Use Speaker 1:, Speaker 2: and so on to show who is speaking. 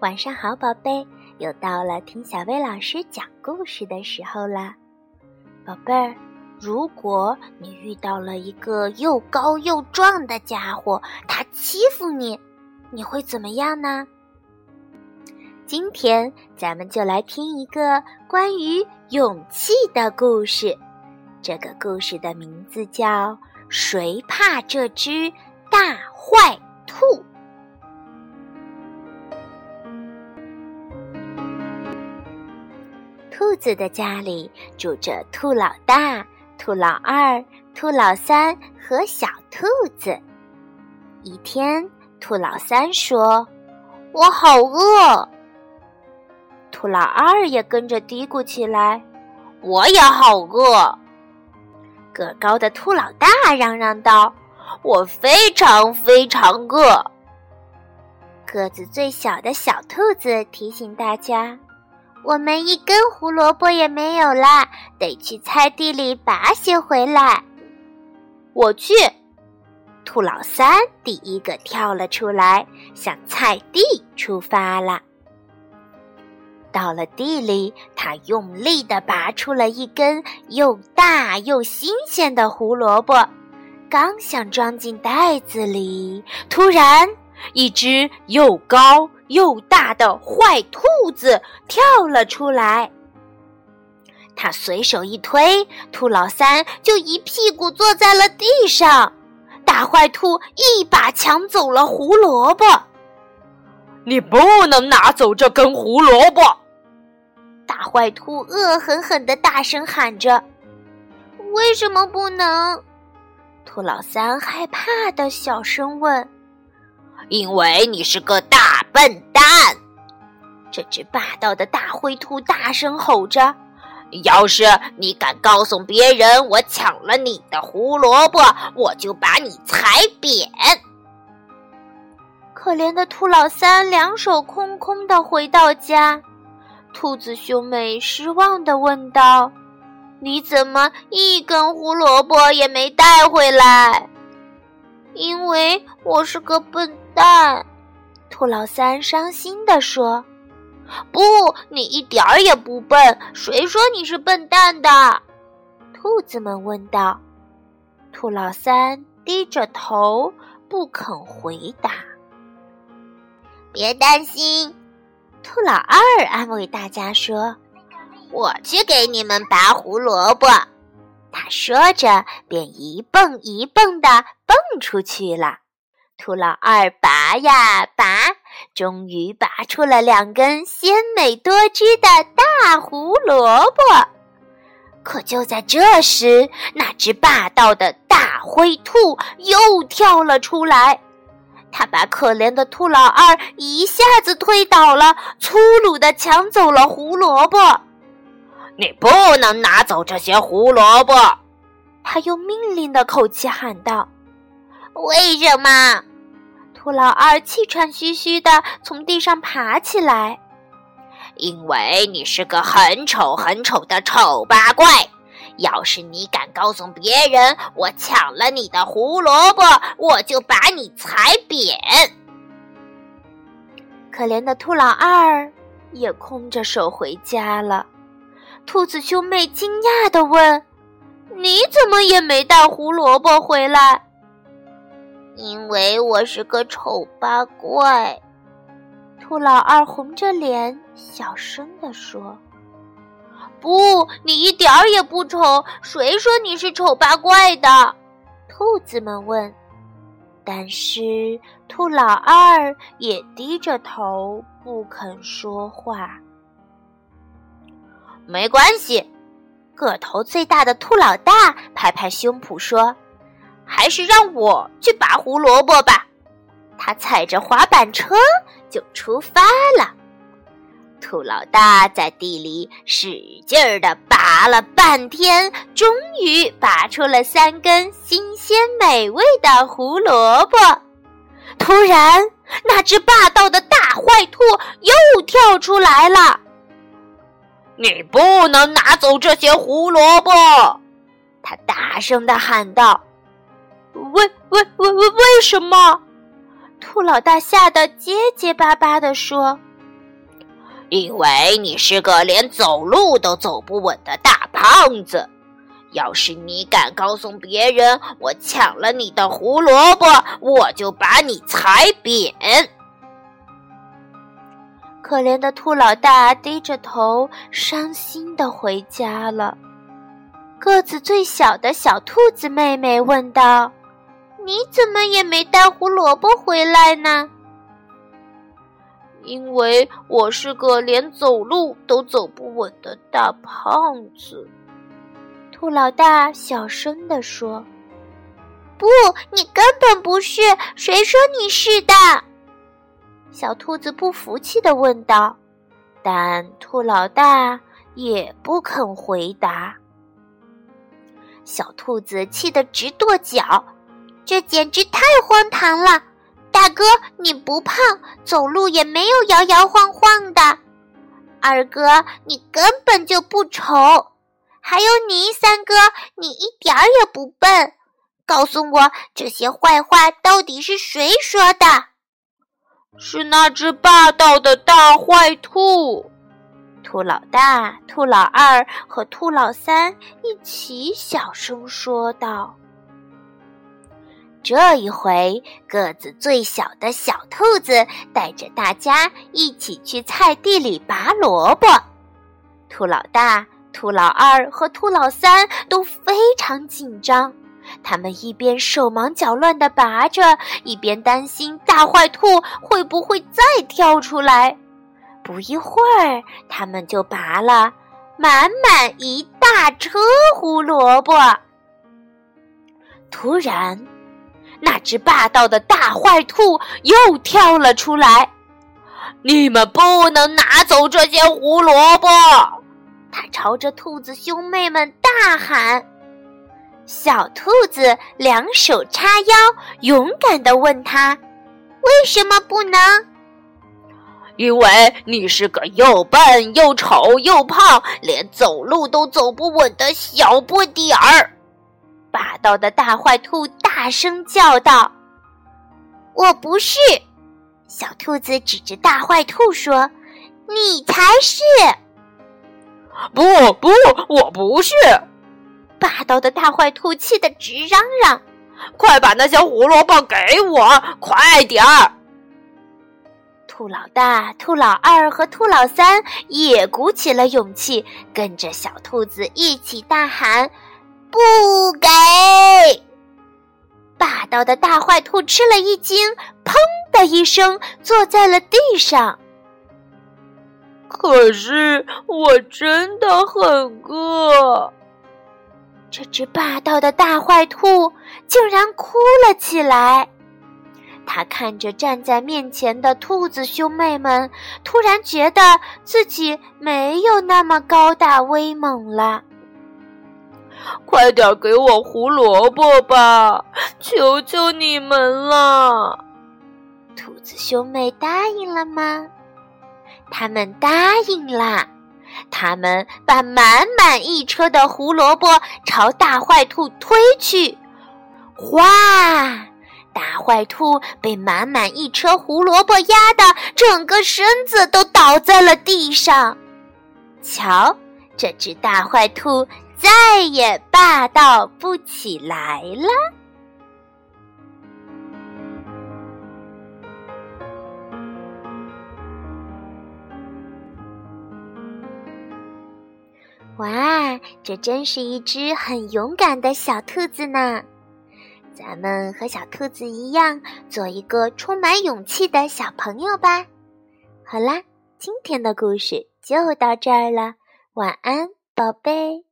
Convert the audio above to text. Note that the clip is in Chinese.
Speaker 1: 晚上好，宝贝，又到了听小薇老师讲故事的时候啦。宝贝儿，如果你遇到了一个又高又壮的家伙，他欺负你，你会怎么样呢？今天咱们就来听一个关于勇气的故事。这个故事的名字叫《谁怕这只大子的家里住着兔老大、兔老二、兔老三和小兔子。一天，兔老三说：“我好饿。”兔老二也跟着嘀咕起来：“我也好饿。”个高的兔老大嚷嚷道：“我非常非常饿。”个子最小的小兔子提醒大家。我们一根胡萝卜也没有啦，得去菜地里拔些回来。我去，兔老三第一个跳了出来，向菜地出发了。到了地里，他用力地拔出了一根又大又新鲜的胡萝卜，刚想装进袋子里，突然。一只又高又大的坏兔子跳了出来，他随手一推，兔老三就一屁股坐在了地上。大坏兔一把抢走了胡萝卜，
Speaker 2: 你不能拿走这根胡萝卜！
Speaker 1: 大坏兔恶狠狠地大声喊着：“为什么不能？”兔老三害怕的小声问。
Speaker 2: 因为你是个大笨蛋！
Speaker 1: 这只霸道的大灰兔大声吼着：“
Speaker 2: 要是你敢告诉别人我抢了你的胡萝卜，我就把你踩扁！”
Speaker 1: 可怜的兔老三两手空空的回到家，兔子兄妹失望的问道：“你怎么一根胡萝卜也没带回来？”因为我是个笨蛋，兔老三伤心地说：“不，你一点儿也不笨，谁说你是笨蛋的？”兔子们问道。兔老三低着头不肯回答。别担心，兔老二安慰大家说：“我去给你们拔胡萝卜。”他说着，便一蹦一蹦地蹦出去了。兔老二拔呀拔，终于拔出了两根鲜美多汁的大胡萝卜。可就在这时，那只霸道的大灰兔又跳了出来。他把可怜的兔老二一下子推倒了，粗鲁地抢走了胡萝卜。
Speaker 2: 你不能拿走这些胡萝卜！
Speaker 1: 他用命令的口气喊道：“为什么？”兔老二气喘吁吁的从地上爬起来。
Speaker 2: “因为你是个很丑很丑的丑八怪！要是你敢告诉别人我抢了你的胡萝卜，我就把你踩扁！”
Speaker 1: 可怜的兔老二也空着手回家了。兔子兄妹惊讶地问：“你怎么也没带胡萝卜回来？”“因为我是个丑八怪。”兔老二红着脸小声地说。“不，你一点儿也不丑，谁说你是丑八怪的？”兔子们问。但是兔老二也低着头不肯说话。没关系，个头最大的兔老大拍拍胸脯说：“还是让我去拔胡萝卜吧。”他踩着滑板车就出发了。兔老大在地里使劲儿的拔了半天，终于拔出了三根新鲜美味的胡萝卜。突然，那只霸道的大坏兔又跳出来了。
Speaker 2: 你不能拿走这些胡萝卜！
Speaker 1: 他大声的喊道：“为为为为为什么？”兔老大吓得结结巴巴的说：“
Speaker 2: 因为你是个连走路都走不稳的大胖子。要是你敢告诉别人我抢了你的胡萝卜，我就把你踩扁。”
Speaker 1: 可怜的兔老大低着头，伤心的回家了。个子最小的小兔子妹妹问道：“你怎么也没带胡萝卜回来呢？”“
Speaker 3: 因为我是个连走路都走不稳的大胖子。”
Speaker 1: 兔老大小声地说。
Speaker 4: “不，你根本不是！谁说你是的？”
Speaker 1: 小兔子不服气地问道，但兔老大也不肯回答。小兔子气得直跺脚，
Speaker 4: 这简直太荒唐了！大哥，你不胖，走路也没有摇摇晃晃的；二哥，你根本就不丑；还有你三哥，你一点儿也不笨。告诉我，这些坏话到底是谁说的？
Speaker 3: 是那只霸道的大坏兔，
Speaker 1: 兔老大、兔老二和兔老三一起小声说道：“这一回，个子最小的小兔子带着大家一起去菜地里拔萝卜。兔老大、兔老二和兔老三都非常紧张。”他们一边手忙脚乱地拔着，一边担心大坏兔会不会再跳出来。不一会儿，他们就拔了满满一大车胡萝卜。突然，那只霸道的大坏兔又跳了出来：“
Speaker 2: 你们不能拿走这些胡萝卜！”
Speaker 1: 他朝着兔子兄妹们大喊。小兔子两手叉腰，勇敢地问他：“
Speaker 4: 为什么不能？”“
Speaker 2: 因为你是个又笨又丑又胖，连走路都走不稳的小不点儿。”
Speaker 1: 霸道的大坏兔大声叫道。
Speaker 4: “我不是！”小兔子指着大坏兔说，“你才是！”“
Speaker 2: 不不，我不是！”
Speaker 1: 霸道的大坏兔气得直嚷嚷：“
Speaker 2: 快把那些胡萝卜给我，快点儿！”
Speaker 1: 兔老大、兔老二和兔老三也鼓起了勇气，跟着小兔子一起大喊：“
Speaker 4: 不给！”
Speaker 1: 到的大坏兔吃了一惊，砰的一声坐在了地上。
Speaker 3: 可是我真的很饿。
Speaker 1: 这只霸道的大坏兔竟然哭了起来。他看着站在面前的兔子兄妹们，突然觉得自己没有那么高大威猛了。
Speaker 3: 快点给我胡萝卜吧，求求你们了！
Speaker 1: 兔子兄妹答应了吗？他们答应了。他们把满满一车的胡萝卜朝大坏兔推去，哗！大坏兔被满满一车胡萝卜压得整个身子都倒在了地上。瞧，这只大坏兔再也霸道不起来了。哇，这真是一只很勇敢的小兔子呢！咱们和小兔子一样，做一个充满勇气的小朋友吧。好啦，今天的故事就到这儿了，晚安，宝贝。